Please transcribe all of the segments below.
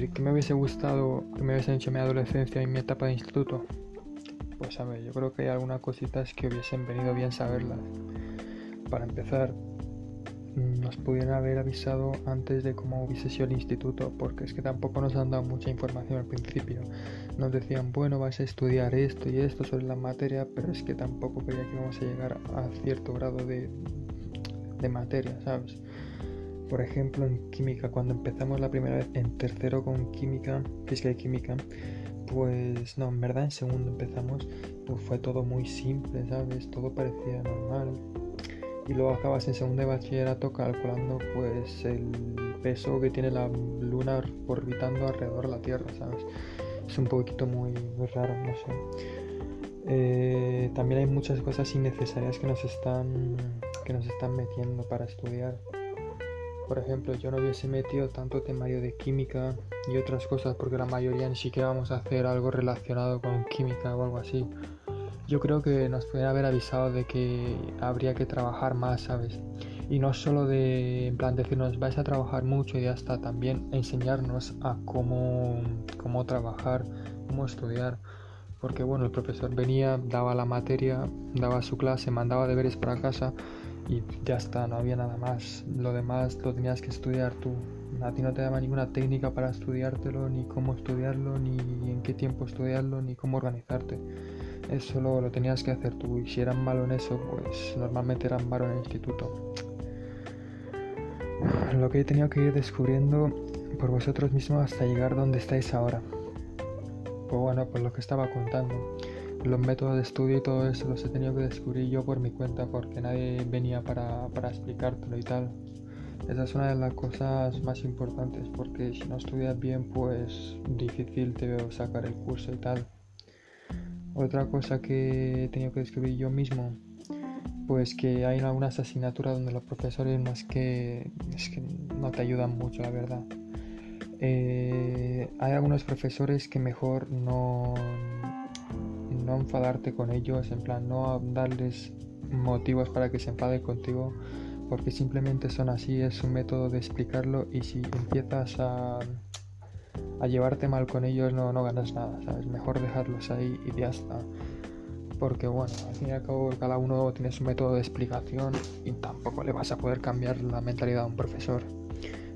ver, ¿qué me hubiese gustado que me hubiesen hecho mi adolescencia y mi etapa de instituto? Pues a ver, yo creo que hay algunas cositas que hubiesen venido bien saberlas. Para empezar, nos pudieran haber avisado antes de cómo hubiese sido el instituto, porque es que tampoco nos han dado mucha información al principio. Nos decían, bueno, vais a estudiar esto y esto sobre la materia, pero es que tampoco creía que íbamos a llegar a cierto grado de, de materia, ¿sabes? Por ejemplo, en química, cuando empezamos la primera vez en tercero con química, física y química, pues no, en verdad en segundo empezamos, pues fue todo muy simple, ¿sabes? Todo parecía normal y luego acabas en segundo de bachillerato calculando pues el peso que tiene la luna orbitando alrededor de la Tierra, ¿sabes? Es un poquito muy, raro, no sé. Eh, también hay muchas cosas innecesarias que nos están que nos están metiendo para estudiar. Por ejemplo, yo no hubiese metido tanto temario de química y otras cosas porque la mayoría ni siquiera vamos a hacer algo relacionado con química o algo así yo creo que nos pueden haber avisado de que habría que trabajar más, ¿sabes? Y no solo de, en plan, decirnos, vais a trabajar mucho y ya está, también enseñarnos a cómo, cómo trabajar, cómo estudiar. Porque bueno, el profesor venía, daba la materia, daba su clase, mandaba deberes para casa y ya está, no había nada más. Lo demás lo tenías que estudiar tú. A ti no te daba ninguna técnica para estudiártelo, ni cómo estudiarlo, ni en qué tiempo estudiarlo, ni cómo organizarte. Eso lo, lo tenías que hacer tú. Y si eran malo en eso, pues normalmente eran malo en el instituto. Lo que he tenido que ir descubriendo por vosotros mismos hasta llegar donde estáis ahora. Pues bueno, pues lo que estaba contando. Los métodos de estudio y todo eso los he tenido que descubrir yo por mi cuenta porque nadie venía para, para explicártelo y tal. Esa es una de las cosas más importantes porque si no estudias bien pues difícil te veo sacar el curso y tal. Otra cosa que he tenido que descubrir yo mismo, pues que hay algunas asignaturas donde los profesores más que, es que no te ayudan mucho, la verdad. Eh, hay algunos profesores que mejor no, no enfadarte con ellos, en plan no darles motivos para que se enfaden contigo, porque simplemente son así, es un método de explicarlo y si empiezas a a llevarte mal con ellos no, no ganas nada, ¿sabes? Mejor dejarlos ahí y ya está. Porque bueno, al fin y al cabo cada uno tiene su método de explicación y tampoco le vas a poder cambiar la mentalidad a un profesor.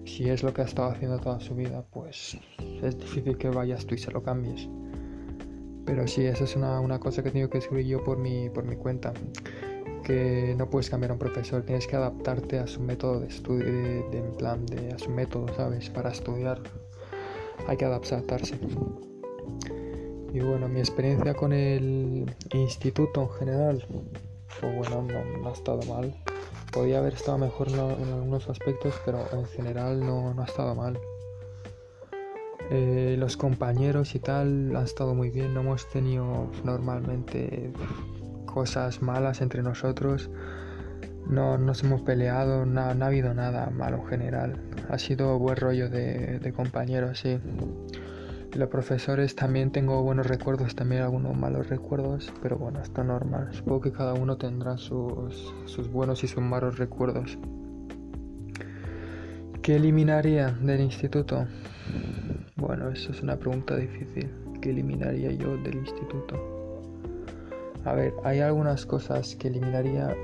Si es lo que ha estado haciendo toda su vida, pues es difícil que vayas tú y se lo cambies. Pero sí, esa es una, una cosa que he tenido que escribir yo por mi, por mi cuenta. Que no puedes cambiar a un profesor, tienes que adaptarte a su método de estudio, de, en plan, de, a su método, ¿sabes? Para estudiar hay que adaptarse. Y bueno, mi experiencia con el instituto en general, pues bueno, no, ha estado mal. Podía haber estado mejor en, algunos aspectos, pero en general no, ha estado mal. Eh, los compañeros y tal han estado muy bien, no hemos tenido normalmente cosas malas entre nosotros. No nos hemos peleado, no, ha habido nada malo en general. Ha sido buen rollo de, compañeros, sí. Los profesores también tengo buenos recuerdos, también algunos malos recuerdos, pero bueno, está normal. Supongo que cada uno tendrá sus, sus buenos y sus malos recuerdos. ¿Qué eliminaría del instituto? Bueno, eso es una pregunta difícil. ¿Qué eliminaría yo del instituto? A ver, hay algunas cosas que eliminaría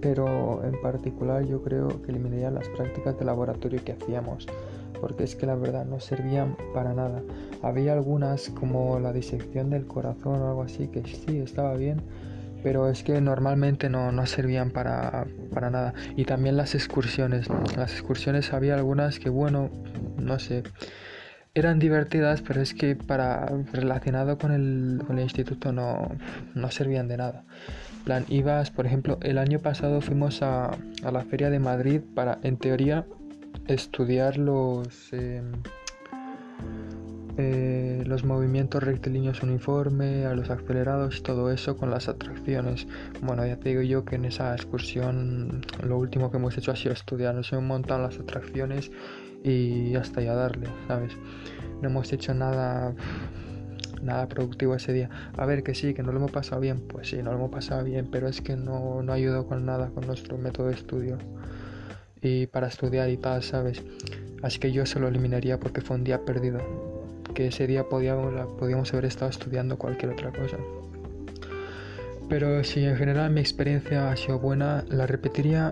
pero en particular yo creo que eliminaría las prácticas de laboratorio que hacíamos, porque es que la verdad no servían para nada. Había algunas como la disección del corazón o algo así que sí estaba bien, pero es que normalmente no, no servían para, para, nada. Y también las excursiones. Las excursiones había algunas que, bueno, no sé, eran divertidas, pero es que para relacionado con el, con el instituto no, no servían de nada plan, ibas, por ejemplo, el año pasado fuimos a, la Feria de Madrid para, en teoría, estudiar los, em, eh, los movimientos rectilíneos uniforme, a los acelerados todo eso con las atracciones. Bueno, ya te digo yo que en esa excursión lo último que hemos hecho ha sido estudiar, nos hemos montado las atracciones y hasta ya darle, ¿sabes? No hemos hecho nada nada productivo ese día. A ver, que sí, que no lo hemos pasado bien, pues sí, no lo hemos pasado bien, pero es que no, no ayudó con nada con nuestro método de estudio. y para estudiar y tal, ¿sabes? Así que yo se lo eliminaría porque fue un día perdido. Que ese día podíamos, podíamos haber estado estudiando cualquier otra cosa. Pero si en general mi experiencia ha sido buena, la repetiría.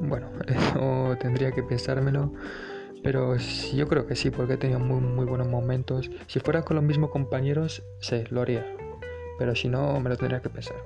Bueno, eso tendría que pensármelo. Pero yo creo que sí, porque he tenido muy, muy buenos momentos. Si fuera con los mismos compañeros, sí, lo haría. Pero si no, me lo tendría que pensar.